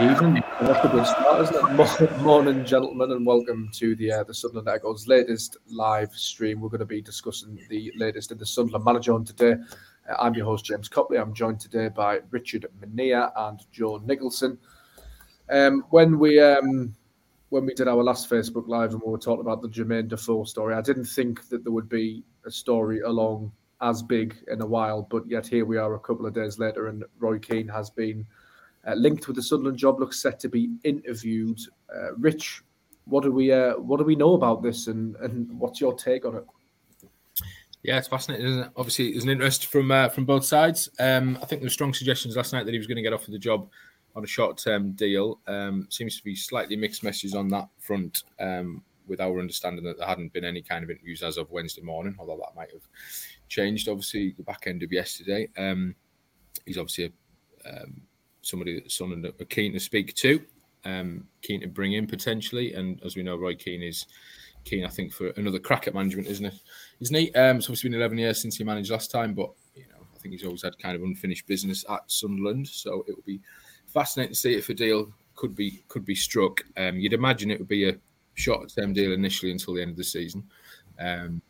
evening, good start, isn't it? Morning, gentlemen, and welcome to the uh, the Sunderland Echoes latest live stream. We're going to be discussing the latest in the Sunderland manager on today. Uh, I'm your host James Copley. I'm joined today by Richard Mennear and Joe Nicholson. Um, when we um, when we did our last Facebook Live and we were talking about the Jermaine Defoe story, I didn't think that there would be a story along as big in a while, but yet here we are a couple of days later, and Roy Keane has been linked with the Sunderland job. Looks set to be interviewed. Uh, Rich, what do we uh, what do we know about this, and and what's your take on it? Yeah, it's fascinating, it? Obviously, there's an interest from uh, from both sides. Um, I think there were strong suggestions last night that he was going to get off offered the job on a short term deal. Um, seems to be slightly mixed messages on that front. Um, with our understanding that there hadn't been any kind of interviews as of Wednesday morning, although that might have changed obviously the back end of yesterday. Um, he's obviously a, um, somebody that Sunderland are keen to speak to, um, keen to bring in potentially, and as we know, Roy Keane is keen, I think, for another crack at management, isn't it? Isn't he? Um, it's obviously been 11 years since he managed last time, but you know, I think he's always had kind of unfinished business at Sunderland, so it will be fascinating to see if a deal could be could be struck. Um, you'd imagine it would be a short-term deal initially until the end of the season. Um,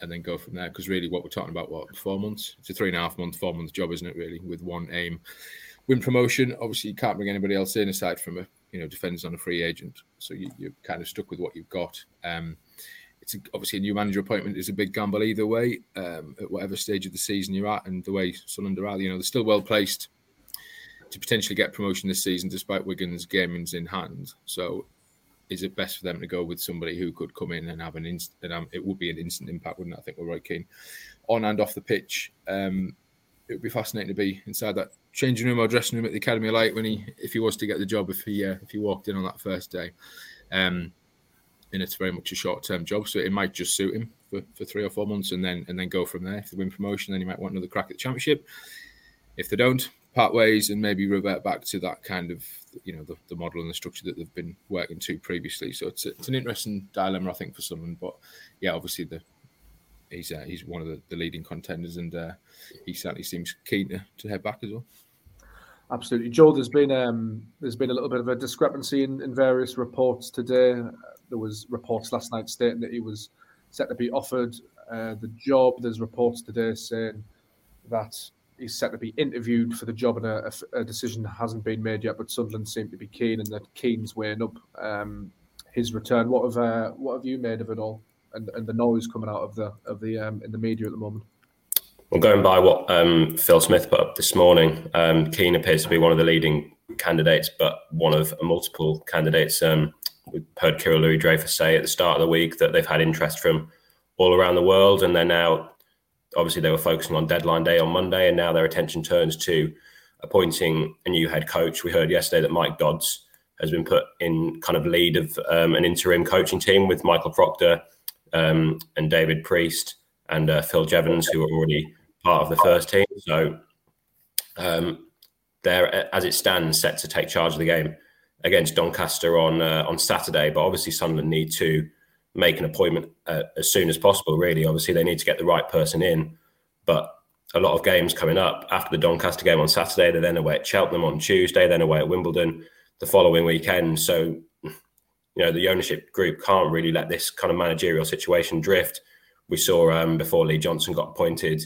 and then go from there. Because really, what we're talking about, what four months? It's a three and a half month, four month job, isn't it? Really, with one aim, win promotion. Obviously, you can't bring anybody else in aside from a you know defenders on a free agent. So you, are kind of stuck with what you've got. Um, it's a, obviously a new manager appointment is a big gamble either way um, at whatever stage of the season you're at, and the way Sunderland are, you know, they're still well placed to potentially get promotion this season, despite Wigan's gamings in hand. So is it best for them to go with somebody who could come in and have an instant? And Um, it would be an instant impact, wouldn't it? I think we're right keen on and off the pitch. Um, it would be fascinating to be inside that changing room or dressing room at the academy light when he, if he was to get the job, if he uh, if he walked in on that first day. Um, and it's very much a short term job, so it might just suit him for, for three or four months and then and then go from there. If they win promotion, then he might want another crack at the championship. If they don't, part ways and maybe revert back to that kind of you know the, the model and the structure that they've been working to previously. So it's, it's an interesting dilemma, I think, for someone. But yeah, obviously the he's uh, he's one of the, the leading contenders, and uh, he certainly seems keen to, to head back as well. Absolutely, Joe. There's been um, there's been a little bit of a discrepancy in, in various reports today. There was reports last night stating that he was set to be offered uh, the job. There's reports today saying that he's set to be interviewed for the job, and a, a, decision hasn't been made yet. But Sunderland seem to be keen, and that Keane's weighing up um, his return. What have uh, what have you made of it all, and, and the noise coming out of the of the um, in the media at the moment? Well, going by what um, Phil Smith put up this morning, um, Keane appears to be one of the leading candidates, but one of multiple candidates. Um, we heard Kyril Louis-Dreyfus say at the start of the week that they've had interest from all around the world, and they're now obviously they were focusing on deadline day on Monday, and now their attention turns to appointing a new head coach. We heard yesterday that Mike Dodds has been put in kind of lead of um, an interim coaching team with Michael Proctor um, and David Priest and uh, Phil Jevons, who are already part of the first team. So um, they're, as it stands, set to take charge of the game against Doncaster on uh, on Saturday. But obviously, Sunderland need to make an appointment uh, as soon as possible. Really, obviously they need to get the right person in, but a lot of games coming up after the Doncaster game on Saturday. They're then away at Cheltenham on Tuesday, then away at Wimbledon the following weekend. So, you know, the ownership group can't really let this kind of managerial situation drift. We saw um, before Lee Johnson got appointed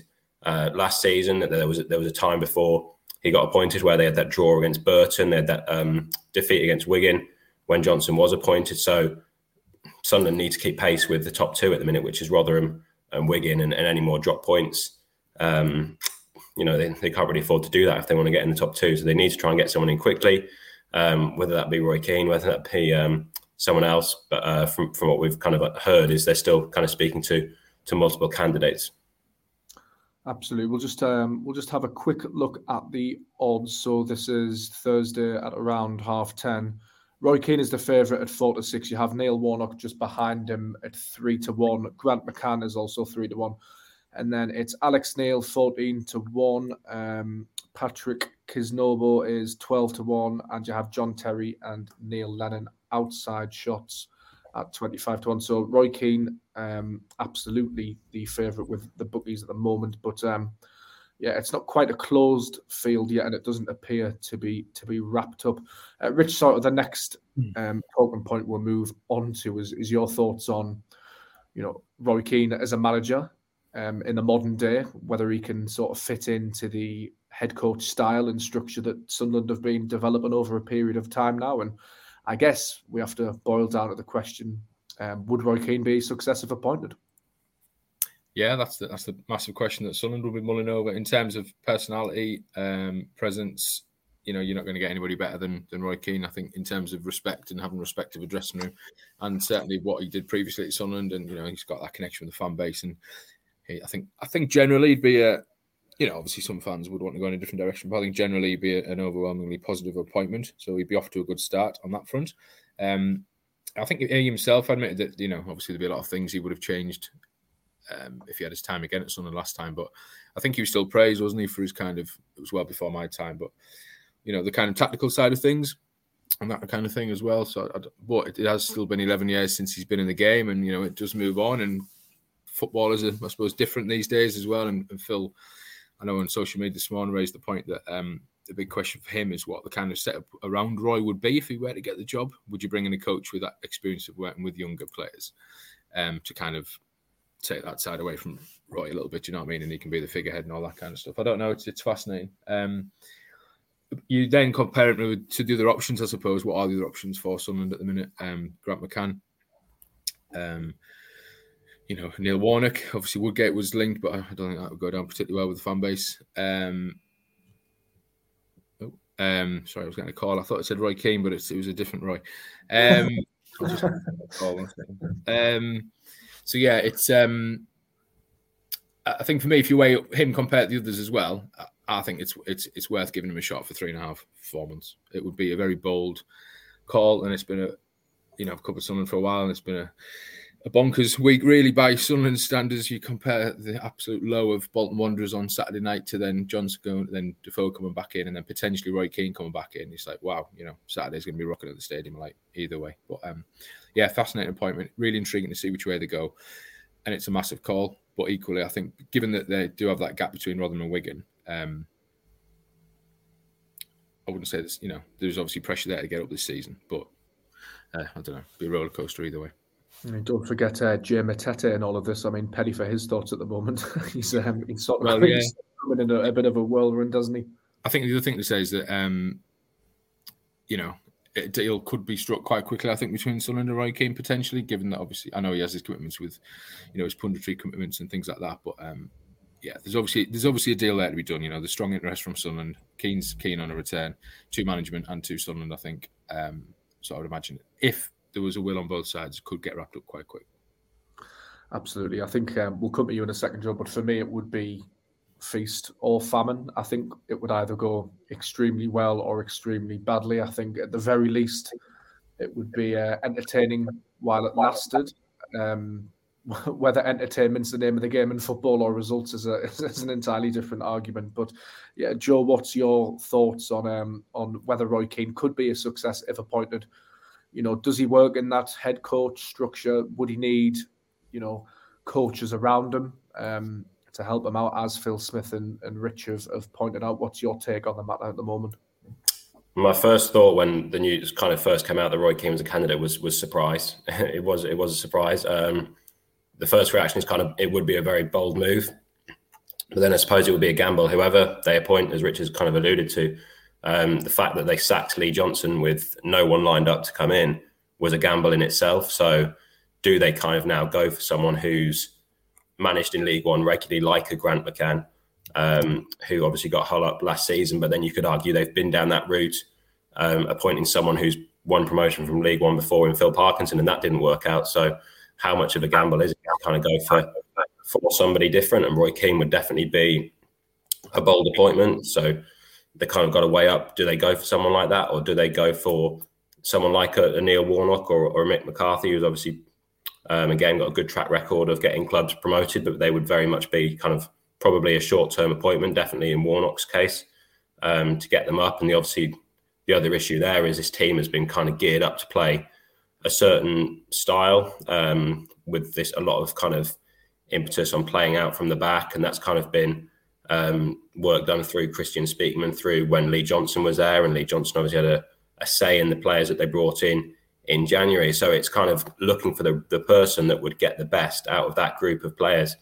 uh, last season there was there was a time before he got appointed where they had that draw against Burton, they had that um, defeat against Wigan when Johnson was appointed. So Sunderland need to keep pace with the top two at the minute, which is Rotherham and Wigan, and, and any more drop points. Um, you know, they, they can't really afford to do that if they want to get in the top two. So they need to try and get someone in quickly, um, whether that be Roy Keane, whether that be um, someone else. But uh, from from what we've kind of heard, is they're still kind of speaking to to multiple candidates. Absolutely. We'll just um, we'll just have a quick look at the odds. So this is Thursday at around half ten. Roy Keane is the favourite at four to six. You have Neil Warnock just behind him at three to one. Grant McCann is also three to one. And then it's Alex Neil 14 to 1. Um, Patrick Kisnorbo is 12 to 1. And you have John Terry and Neil Lennon outside shots at 25 to 1. So Roy Keane, um, absolutely the favourite with the bookies at the moment. But um, yeah, it's not quite a closed field yet, and it doesn't appear to be to be wrapped up. Uh, Rich, sort of the next hmm. um, talking point we'll move on to is, is your thoughts on, you know, Roy Keane as a manager um, in the modern day, whether he can sort of fit into the head coach style and structure that Sunderland have been developing over a period of time now. And I guess we have to boil down to the question: um, Would Roy Keane be successive appointed? Yeah, that's the that's the massive question that Sunderland will be mulling over in terms of personality, um, presence. You know, you're not going to get anybody better than than Roy Keane. I think in terms of respect and having respect of a dressing room, and certainly what he did previously at Sunderland, and you know he's got that connection with the fan base, and he, I think I think generally he'd be a, you know, obviously some fans would want to go in a different direction, but I think generally be an overwhelmingly positive appointment. So he'd be off to a good start on that front. Um, I think he himself admitted that you know obviously there'd be a lot of things he would have changed um, if he had his time again at Sunderland last time. But I think he was still praised, wasn't he, for his kind of it was well before my time, but you know the kind of tactical side of things and that kind of thing as well. So, I, but it has still been 11 years since he's been in the game, and you know it does move on. And footballers are, I suppose, different these days as well. And, and Phil, I know on social media this morning raised the point that um, the big question for him is what the kind of setup around Roy would be if he were to get the job. Would you bring in a coach with that experience of working with younger players um, to kind of take that side away from Roy a little bit. You know what I mean? And he can be the figurehead and all that kind of stuff. I don't know. It's it's fascinating. Um, you then compare it to the other options, I suppose. What are the other options for Sunderland at the minute? Um, Grant McCann. Um, you know, Neil Warnock. Obviously, Woodgate was linked, but I don't think that would go down particularly well with the fan base. Um, oh, um, sorry, I was getting a call. I thought it said Roy Keane, but it was a different Roy. Um, um, so yeah, it's. Um, I think for me, if you weigh him compared to the others as well, I think it's it's it's worth giving him a shot for three and a half, four months. It would be a very bold call, and it's been a, you know, I've covered someone for a while, and it's been a, a bonkers week really by Sunderland standards. You compare the absolute low of Bolton Wanderers on Saturday night to then Johnson going, then Defoe coming back in, and then potentially Roy Keane coming back in. It's like wow, you know, Saturday's going to be rocking at the stadium, like either way. But um, yeah, fascinating appointment. Really intriguing to see which way they go. And it's a massive call. But equally, I think given that they do have that gap between Rotherham and Wigan, um, I wouldn't say this, you know, there's obviously pressure there to get up this season. But uh, I don't know, be a roller coaster either way. And don't forget uh, Jay Matete and all of this. I mean, Petty for his thoughts at the moment. he's, um, he's sort of well, yeah. coming in a, a, bit of a whirlwind, doesn't he? I think the other thing to say is that, um, you know, a deal could be struck quite quickly. I think between Sunderland and Roy Keane potentially, given that obviously I know he has his commitments with, you know, his punditry commitments and things like that. But um, yeah, there's obviously there's obviously a deal there to be done. You know, the strong interest from Sunderland, Keane's keen on a return to management and to Sunderland. I think. Um, so I would imagine if there was a will on both sides, could get wrapped up quite quick. Absolutely, I think um, we'll come to you in a second, Joe. But for me, it would be feast or famine. I think it would either go extremely well or extremely badly. I think at the very least, it would be uh, entertaining while it lasted. Um, whether entertainment's the name of the game in football or results is, a, is an entirely different argument. But yeah, Joe, what's your thoughts on um, on whether Roy Keane could be a success if appointed? You know, does he work in that head coach structure? Would he need, you know, coaches around him? Um, to help him out, as Phil Smith and, and Rich have, have pointed out. What's your take on the matter at the moment? My first thought when the news kind of first came out that Roy Keane was a candidate was was surprise. it was it was a surprise. Um, the first reaction is kind of it would be a very bold move, but then I suppose it would be a gamble. Whoever they appoint, as Rich has kind of alluded to, um, the fact that they sacked Lee Johnson with no one lined up to come in was a gamble in itself. So, do they kind of now go for someone who's managed in League One regularly, like a Grant McCann, um, who obviously got Hull up last season. But then you could argue they've been down that route, um, appointing someone who's won promotion from League One before in Phil Parkinson, and that didn't work out. So, how much of a gamble is it to kind of go for for somebody different? And Roy Keane would definitely be a bold appointment. So they kind of got to weigh up: do they go for someone like that, or do they go for someone like a, a Neil Warnock or, or a Mick McCarthy, who's obviously um, again, got a good track record of getting clubs promoted, but they would very much be kind of probably a short term appointment, definitely in Warnock's case, um, to get them up. And the, obviously, the other issue there is this team has been kind of geared up to play a certain style um, with this a lot of kind of impetus on playing out from the back, and that's kind of been um, work done through Kristjaan Speakman, through when Lee Johnson was there, and Lee Johnson obviously had a, a say in the players that they brought in in January. So it's kind of looking for the, the person that would get the best out of that group of players.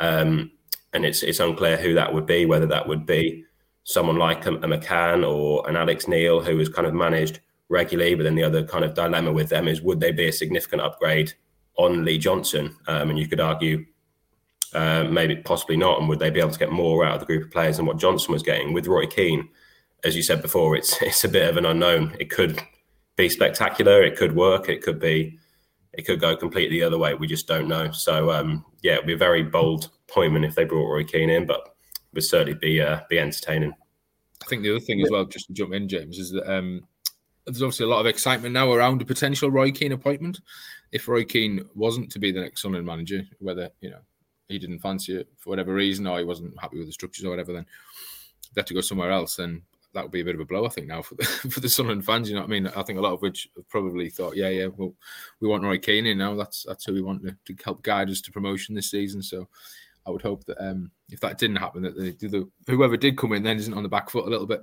Um, and it's it's unclear who that would be, whether that would be someone like a, a McCann or an Alex Neil who has kind of managed regularly. But then the other kind of dilemma with them is would they be a significant upgrade on Lee Johnson? Um, and you could argue uh, maybe possibly not. And would they be able to get more out of the group of players than what Johnson was getting with Roy Keane? As you said before, it's it's a bit of an unknown. It could be spectacular. It could work. It could be. It could go completely the other way. We just don't know. So um, yeah, it'd be a very bold appointment if they brought Roy Keane in, but it would certainly be uh, be entertaining. I think the other thing as well, just to jump in, James, is that um, there's obviously a lot of excitement now around a potential Roy Keane appointment. If Roy Keane wasn't to be the next Sunderland manager, whether you know he didn't fancy it for whatever reason, or he wasn't happy with the structures or whatever, then they had to go somewhere else. And that would be a bit of a blow, I think, now for the for the Sunderland fans. You know what I mean? I think a lot of which have probably thought, yeah, yeah, well, we want Roy Keane in now. That's that's who we want to, to help guide us to promotion this season. So I would hope that um, if that didn't happen, that the, the, whoever did come in then isn't on the back foot a little bit.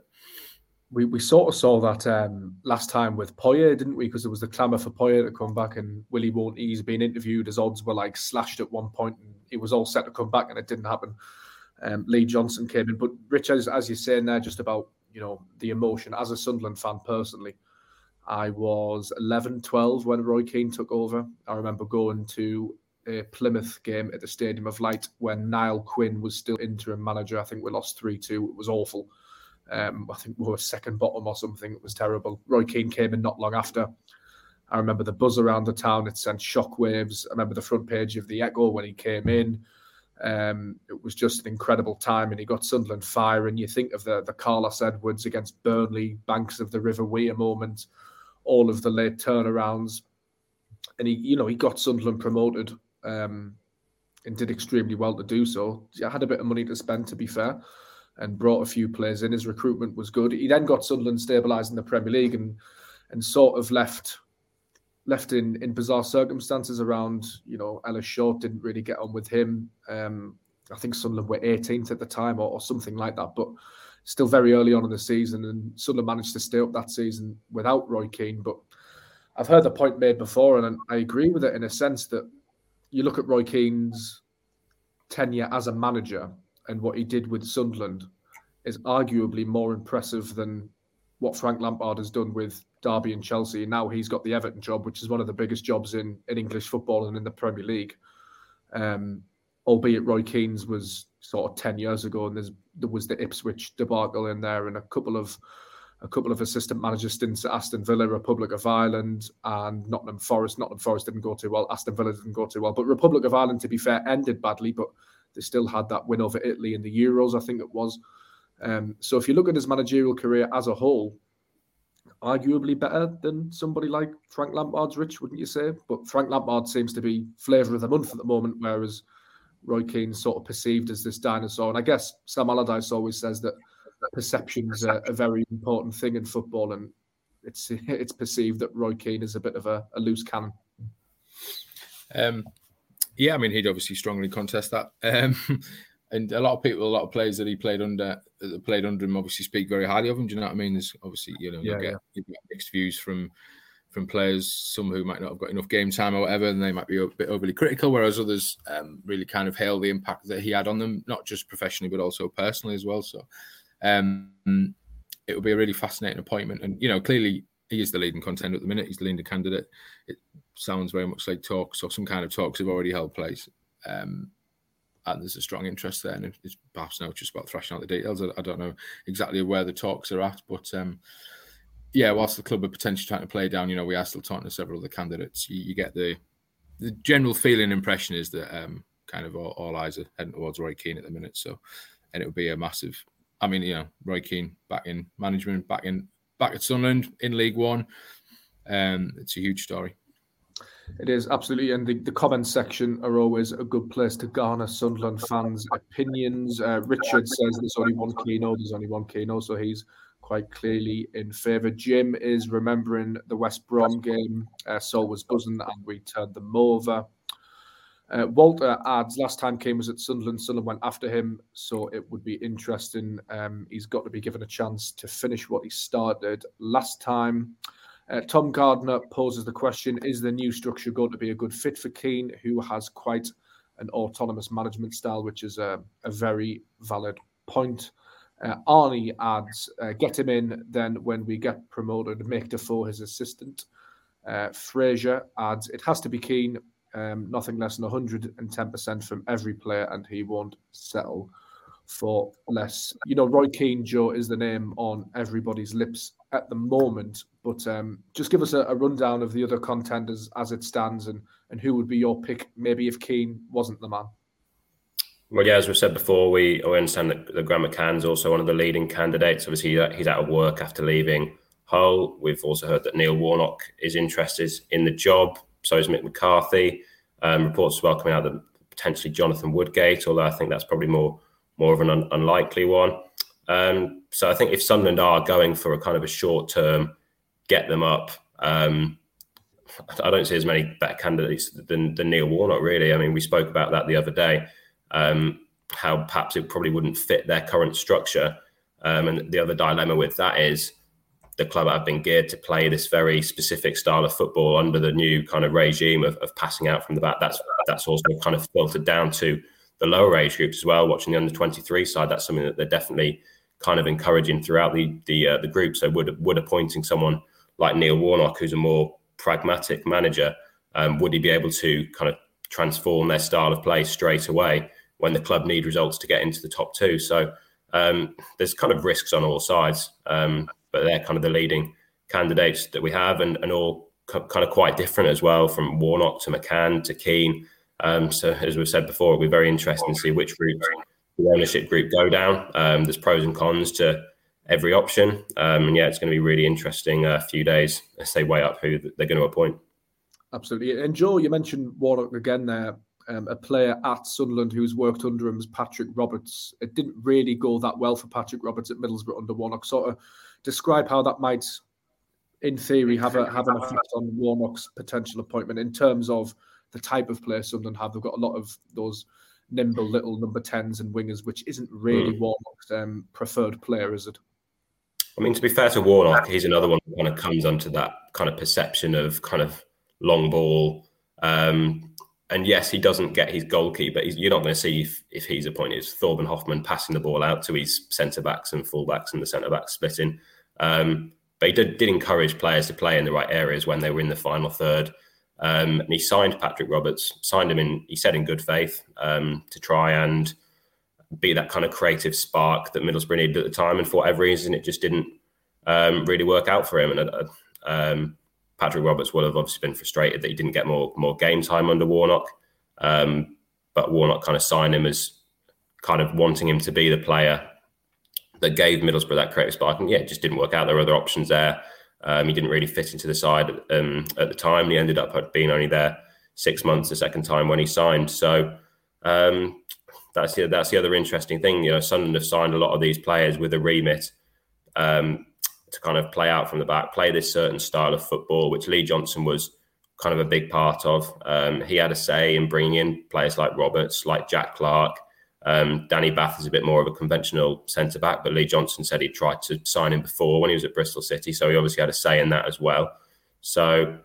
We, we sort of saw that um, last time with Poyet, didn't we? Because there was the clamour for Poyet to come back, and Willie won't. He's been interviewed. His odds were like slashed at one point, and he was all set to come back, and it didn't happen. Um, Lee Johnson came in, but Rich, as, as you're saying there, just about you know the emotion as a Sunderland fan personally. I was 11, 12 when Roy Keane took over. I remember going to a Plymouth game at the Stadium of Light when Niall Quinn was still interim manager. I think we lost 3 2. It was awful. Um, I think we were second bottom or something. It was terrible. Roy Keane came in not long after. I remember the buzz around the town. It sent shockwaves. I remember the front page of the Echo when he came in. Um, it was just an incredible time, and he got Sunderland firing. You think of the the Carlos Edwards against Burnley, banks of the River Wear moment, all of the late turnarounds, and he, you know, he got Sunderland promoted um, and did extremely well to do so. I had a bit of money to spend, to be fair, and brought a few players in. His recruitment was good. He then got Sunderland stabilised in the Premier League and and sort of left left in in bizarre circumstances around. You know, Ellis Short didn't really get on with him. Um, I think Sunderland were 18th at the time or, or something like that, but still very early on in the season, and Sunderland managed to stay up that season without Roy Keane. But I've heard the point made before, and I agree with it in a sense that you look at Roy Keane's tenure as a manager and what he did with Sunderland is arguably more impressive than what Frank Lampard has done with Derby and Chelsea. And now he's got the Everton job, which is one of the biggest jobs in, in English football and in the Premier League. Um, albeit Roy Keane's was sort of 10 years ago, and there was the Ipswich debacle in there and a couple of a couple of assistant manager stints at Aston Villa, Republic of Ireland, and Nottingham Forest. Nottingham Forest didn't go too well. Aston Villa didn't go too well. But Republic of Ireland, to be fair, ended badly, but they still had that win over Italy in the Euros, I think it was. Um, so if you look at his managerial career as a whole, arguably better than somebody like Frank Lampard's rich, wouldn't you say? But Frank Lampard seems to be flavour of the month at the moment, whereas Roy Keane's sort of perceived as this dinosaur. And I guess Sam Allardyce always says that perception's a, a very important thing in football, and it's it's perceived that Roy Keane is a bit of a, a loose cannon. Um, yeah, I mean, he'd obviously strongly contest that. Um, and a lot of people, a lot of players that he played under, that played under him, obviously speak very highly of him. Do you know what I mean? There's obviously, you know, yeah, you, get, yeah. you get mixed views from from players, some who might not have got enough game time or whatever, and they might be a bit overly critical, whereas others um, really kind of hail the impact that he had on them, not just professionally but also personally as well. So um, it will be a really fascinating appointment. And, you know, clearly he is the leading contender at the minute. He's the leading candidate. It sounds very much like talks or some kind of talks have already held place. Um, and there's a strong interest there. And it's perhaps now just about thrashing out the details. I, I don't know exactly where the talks are at, but um, yeah, whilst the club are potentially trying to play down, you know, we are still talking to several of the candidates. You, you get the the general feeling impression is that um, kind of all, all eyes are heading towards Roy Keane at the minute. So, and it would be a massive I mean, you know, Roy Keane back in management, back in back at Sunderland in League One. Um, it's a huge story. It is absolutely, and the, the comment section are always a good place to garner Sunderland fans' opinions. Uh, Richard says there's only one Keano, there's only one Keano, so he's quite clearly in favour. Jim is remembering the West Brom game. Uh, was buzzing, and we turned them over. Uh, Walter adds, last time Keane was at Sunderland, Sunderland went after him, so it would be interesting. Um, he's got to be given a chance to finish what he started last time. Uh, Tom Gardner poses the question Is the new structure going to be a good fit for Keane, who has quite an autonomous management style, which is a, a very valid point? Uh, Arnie adds, uh, Get him in, then when we get promoted, make Defoe his assistant. Uh, Fraser adds, It has to be Keane, um, nothing less than 110% from every player, and he won't settle for less. You know, Roy Keane, Joe, is the name on everybody's lips at the moment. But um, just give us a, a, rundown of the other contenders as it stands, and and who would be your pick, maybe if Keane wasn't the man. Well, yeah, as we said before, we, we understand that, that Grant McCann's also one of the leading candidates. Obviously, he's out of work after leaving Hull. We've also heard that Neil Warnock is interested in the job. So is Mick McCarthy. Um, reports as well coming out that potentially Jonathan Woodgate, although I think that's probably more more of an un- unlikely one. Um, so I think if Sunderland are going for a kind of a short term, get them up. Um, I don't see as many better candidates than, than Neil Warnock. Really, I mean, we spoke about that the other day. Um, how perhaps it probably wouldn't fit their current structure. Um, and the other dilemma with that is the club have been geared to play this very specific style of football under the new kind of regime of, of passing out from the back. That's that's also kind of filtered down to the lower age groups as well. Watching the under twenty three side, that's something that they're definitely kind of encouraging throughout the the uh, the group. So would would appointing someone like Neil Warnock, who's a more pragmatic manager, um, would he be able to kind of transform their style of play straight away when the club need results to get into the top two? So um, there's kind of risks on all sides, um, but they're kind of the leading candidates that we have, and, and all kind of quite different as well, from Warnock to McCann to Keane. Um, so as we've said before, it'll be very interesting to see which route the ownership group go down. Um, there's pros and cons to every option. Um, and yeah, it's going to be really interesting a uh, few days as they weigh up who they're going to appoint. Absolutely. And Joe, you mentioned Warnock again there. Um, a player at Sunderland who's worked under him is Patrick Roberts. It didn't really go that well for Patrick Roberts at Middlesbrough under Warnock. Sort of describe how that might, in theory, have a have an effect on Warnock's potential appointment in terms of the type of player Sunderland have. They've got a lot of those nimble little number tens and wingers, which isn't really mm. Warnock's um, preferred player, is it? I mean, to be fair to Warnock, he's another one that kind of comes onto that kind of perception of kind of long ball. Um, and yes, he doesn't get his goal key, but you're not going to see if, if he's appointed Thorben Hoffmann passing the ball out to his centre backs and full backs and the centre backs splitting. Um, but he did, did encourage players to play in the right areas when they were in the final third. Um, and he signed Patrick Roberts, signed him in, he said in good faith, um, to try and be that kind of creative spark that Middlesbrough needed at the time. And for whatever reason, it just didn't um, really work out for him. And uh, um, Patrick Roberts will have obviously been frustrated that he didn't get more more game time under Warnock. Um, but Warnock kind of signed him as kind of wanting him to be the player that gave Middlesbrough that creative spark. And yeah, it just didn't work out. There were other options there. Um, he didn't really fit into the side um, at the time. He ended up being only there six months the second time when he signed. So um, that's the, that's the other interesting thing. You know, Sunderland have signed a lot of these players with a remit um, to kind of play out from the back, play this certain style of football, which Lee Johnson was kind of a big part of. Um, he had a say in bringing in players like Roberts, like Jack Clarke. Um, Danny Batth is a bit more of a conventional centre back, but Lee Johnson said he tried to sign him before when he was at Bristol City, so he obviously had a say in that as well. So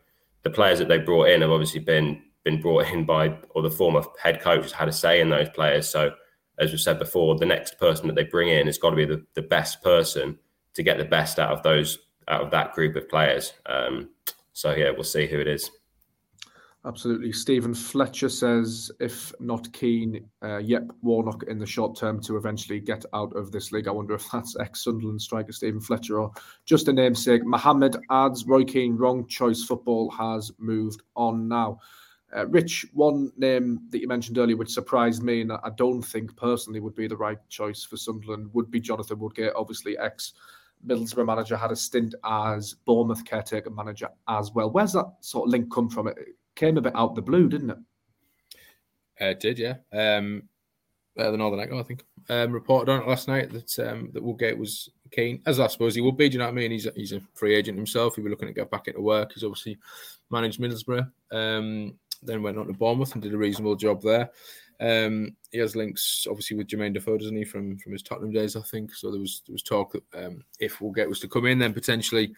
the players that they brought in have obviously been been brought in by or the former head coach has had a say in those players. So as we said before, the next person that they bring in has got to be the, the best person to get the best out of those out of that group of players. Um, so yeah, we'll see who it is. Absolutely. Stephen Fletcher says, if not Keane, uh, yep, Warnock in the short term to eventually get out of this league. I wonder if that's ex Sunderland striker Stephen Fletcher or just a namesake. Mohammed adds, Roy Keane, wrong choice. Football has moved on now. Uh, Rich, one name that you mentioned earlier, which surprised me, and I don't think personally would be the right choice for Sunderland, would be Jonathan Woodgate, obviously ex Middlesbrough manager, had a stint as Bournemouth caretaker manager as well. Where's that sort of link come from? It came a bit out the blue, didn't it? Uh, it did, yeah. Um, the Northern Echo, I think, um, reported on it last night that um, that Woodgate was keen, as I suppose he would be. Do you know what I mean? He's a, he's a free agent himself. He'd be looking to get back into work. He's obviously managed Middlesbrough. Um, then went on to Bournemouth and did a reasonable job there. Um, he has links, obviously, with Jermaine Defoe, doesn't he, from from his Tottenham days, I think. So there was there was talk that um, if Woodgate was to come in, then potentially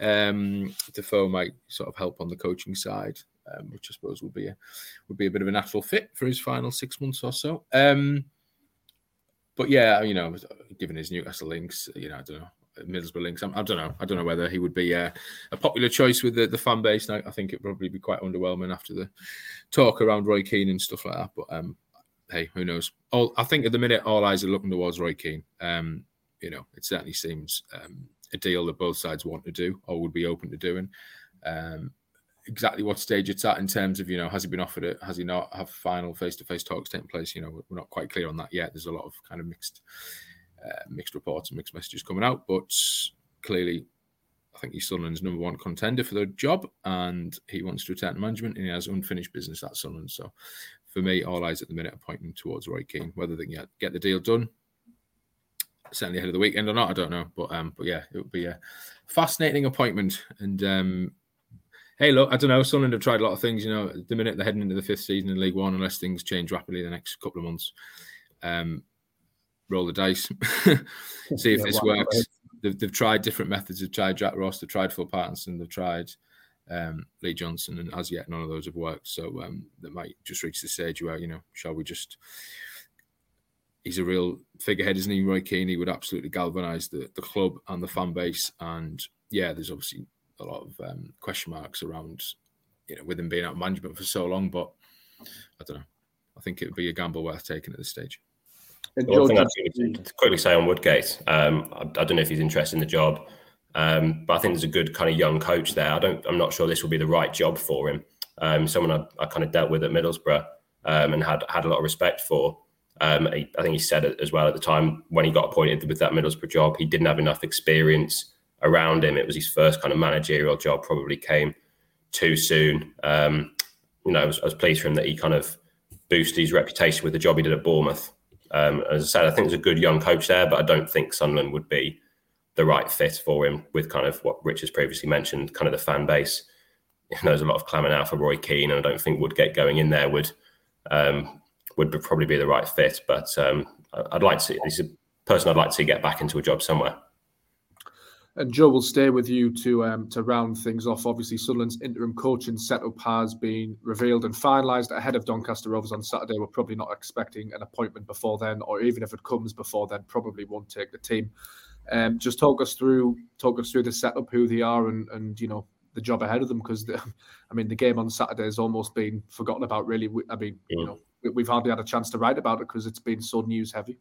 um, Defoe might sort of help on the coaching side, um, which I suppose would be a would be a bit of a natural fit for his final six months or so. Um, but yeah, you know, given his Newcastle links, you know, I don't know. Middlesbrough links. I, don't know. I don't know whether he would be uh, a popular choice with the, the fan base. I, I think it'd probably be quite underwhelming after the talk around Roy Keane and stuff like that. But um, hey, who knows? All I think at the minute, all eyes are looking towards Roy Keane. Um, you know, it certainly seems um, a deal that both sides want to do or would be open to doing. Um, exactly what stage it's at in terms of you know has he been offered it? Has he not? Have final face-to-face talks taking place? You know we're not quite clear on that yet. There's a lot of kind of mixed uh, mixed reports and mixed messages coming out but clearly I think he's Sunderland's number one contender for the job and he wants to to management and he has unfinished business at Sunderland. So for me all eyes at the minute are pointing towards Roy Keane. Whether they can get the deal done certainly ahead of the weekend or not I don't know. But um but yeah it would be a fascinating appointment and um hey, look, I don't know. Sunderland have tried a lot of things. You know, the minute they're heading into the fifth season in League One, unless things change rapidly the next couple of months, um, roll the dice, see if yeah, this works. They've, they've, tried different methods. They've tried Jack Ross, they've tried Phil Parkinson, they've tried um, Lee Johnson, and as yet, none of those have worked. So um, that might just reach the stage where, you know, shall we just. He's a real figurehead, isn't he? Roy Keane. He would absolutely galvanise the, the club and the fan base. And yeah, there's obviously a lot of um, question marks around, you know, with him being out of management for so long. But I don't know. I think it would be a gamble worth taking at this stage. And One thing I'd to quickly say on Woodgate, um, I, I, don't know if he's interested in the job, um, but I think there's a good kind of young coach there. I don't, I'm not sure this will be the right job for him. Um, someone I, I, kind of dealt with at Middlesbrough um, and had had a lot of respect for. Um, I think he said it as well at the time when he got appointed with that Middlesbrough job. He didn't have enough experience around him. It was his first kind of managerial job, probably came too soon. Um, you know, I was, I was, pleased for him that he kind of boosted his reputation with the job he did at Bournemouth. Um, as I said, I think there's a good young coach there, but I don't think Sunderland would be the right fit for him with kind of what Rich has previously mentioned, kind of the fan base. You know, there's a lot of clamour now for Roy Keane, and I don't think Woodgate going in there would um, would probably be the right fit. But um, I'd like to see, he's a person I'd like to get back into a job somewhere. And Joe will stay with you to um, to round things off. Obviously, Sunderland's interim coaching setup has been revealed and finalised ahead of Doncaster Rovers on Saturday. We're probably not expecting an appointment before then, or even if it comes before then, probably won't take the team. Um, just talk us through talk us through the setup, who they are, and and you know the job ahead of them. Because I mean, the game on Saturday has almost been forgotten about. Really, I mean, you know, we've hardly had a chance to write about it because it's been so news heavy.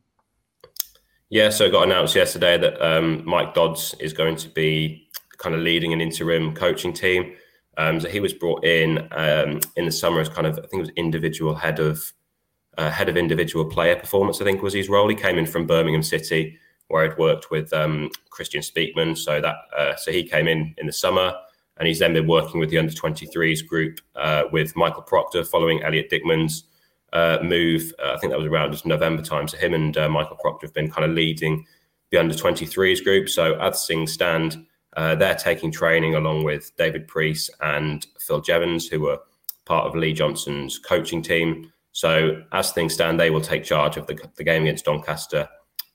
Yeah, so it got announced yesterday that um, Mike Dodds is going to be kind of leading an interim coaching team. Um, so he was brought in um, in the summer as kind of I think it was individual head of uh, head of individual player performance. I think was his role. He came in from Birmingham City where I'd worked with um, Kristjaan Speakman. So that uh, so he came in in the summer and he's then been working with the under 23s group uh, with Michael Proctor following Elliott Dickman's uh, move. Uh, I think that was around November time. So him and uh, Michael Proctor have been kind of leading the under 23s group. So as things stand, uh, they're taking training along with David Priest and Phil Jevons, who were part of Lee Johnson's coaching team. So as things stand, they will take charge of the, the game against Doncaster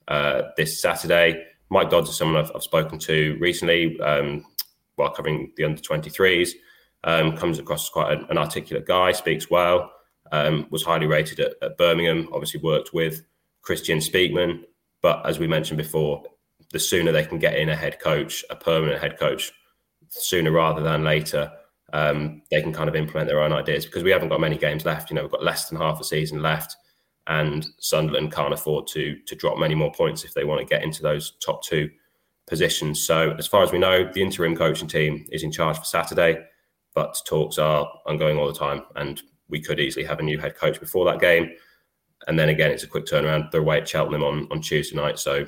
uh, this Saturday. Mike Dodds is someone I've, I've spoken to recently um, while covering the under 23s. Um, comes across as quite an, an articulate guy, speaks well um, was highly rated at, at, Birmingham. Obviously, worked with Kristjaan Speakman. But as we mentioned before, the sooner they can get in a head coach, a permanent head coach, sooner rather than later, um, they can kind of implement their own ideas because we haven't got many games left. You know, we've got less than half a season left, and Sunderland can't afford to to drop many more points if they want to get into those top two positions. So, as far as we know, the interim coaching team is in charge for Saturday, but talks are ongoing all the time, and we could easily have a new head coach before that game. And then again, it's a quick turnaround. They're away at Cheltenham on, on Tuesday night. So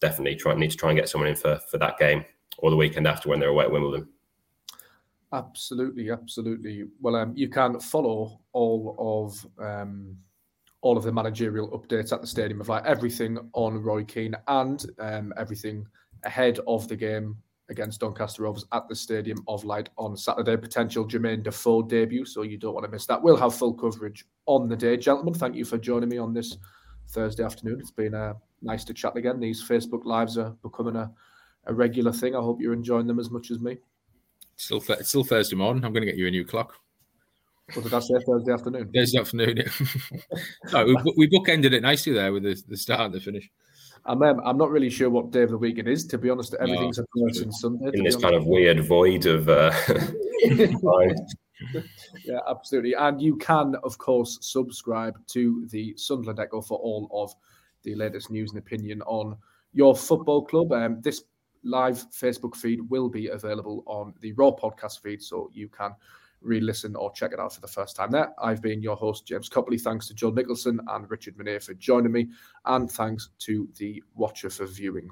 definitely try, need to try and get someone in for, for that game or the weekend after when they're away at Wimbledon. Absolutely, absolutely. Well, um, you can follow all of um, all of the managerial updates at the Stadium of like everything on Roy Keane and um, everything ahead of the game against Doncaster Rovers at the Stadium of Light on Saturday. Potential Jermaine Defoe debut, so you don't want to miss that. We'll have full coverage on the day. Gentlemen, thank you for joining me on this Thursday afternoon. It's been uh, nice to chat again. These Facebook Lives are becoming a, a regular thing. I hope you're enjoying them as much as me. Still, it's still Thursday morning. I'm going to get you a new clock. What did I say? Thursday afternoon. Thursday afternoon. No, we, we bookended it nicely there with the, the start and the finish. I'm um, I'm not really sure what day of the week it is. To be honest, everything's no, a person Sunday. In this kind of weird void of. Uh, yeah, absolutely. And you can, of course, subscribe to the Sunderland Echo for all of the latest news and opinion on your football club. Um, this live Facebook feed will be available on the Raw podcast feed, so you can re listen or check it out for the first time there. I've been your host, James Copley. Thanks to Joe Nicholson and Richard Mennear for joining me, and thanks to the watcher for viewing.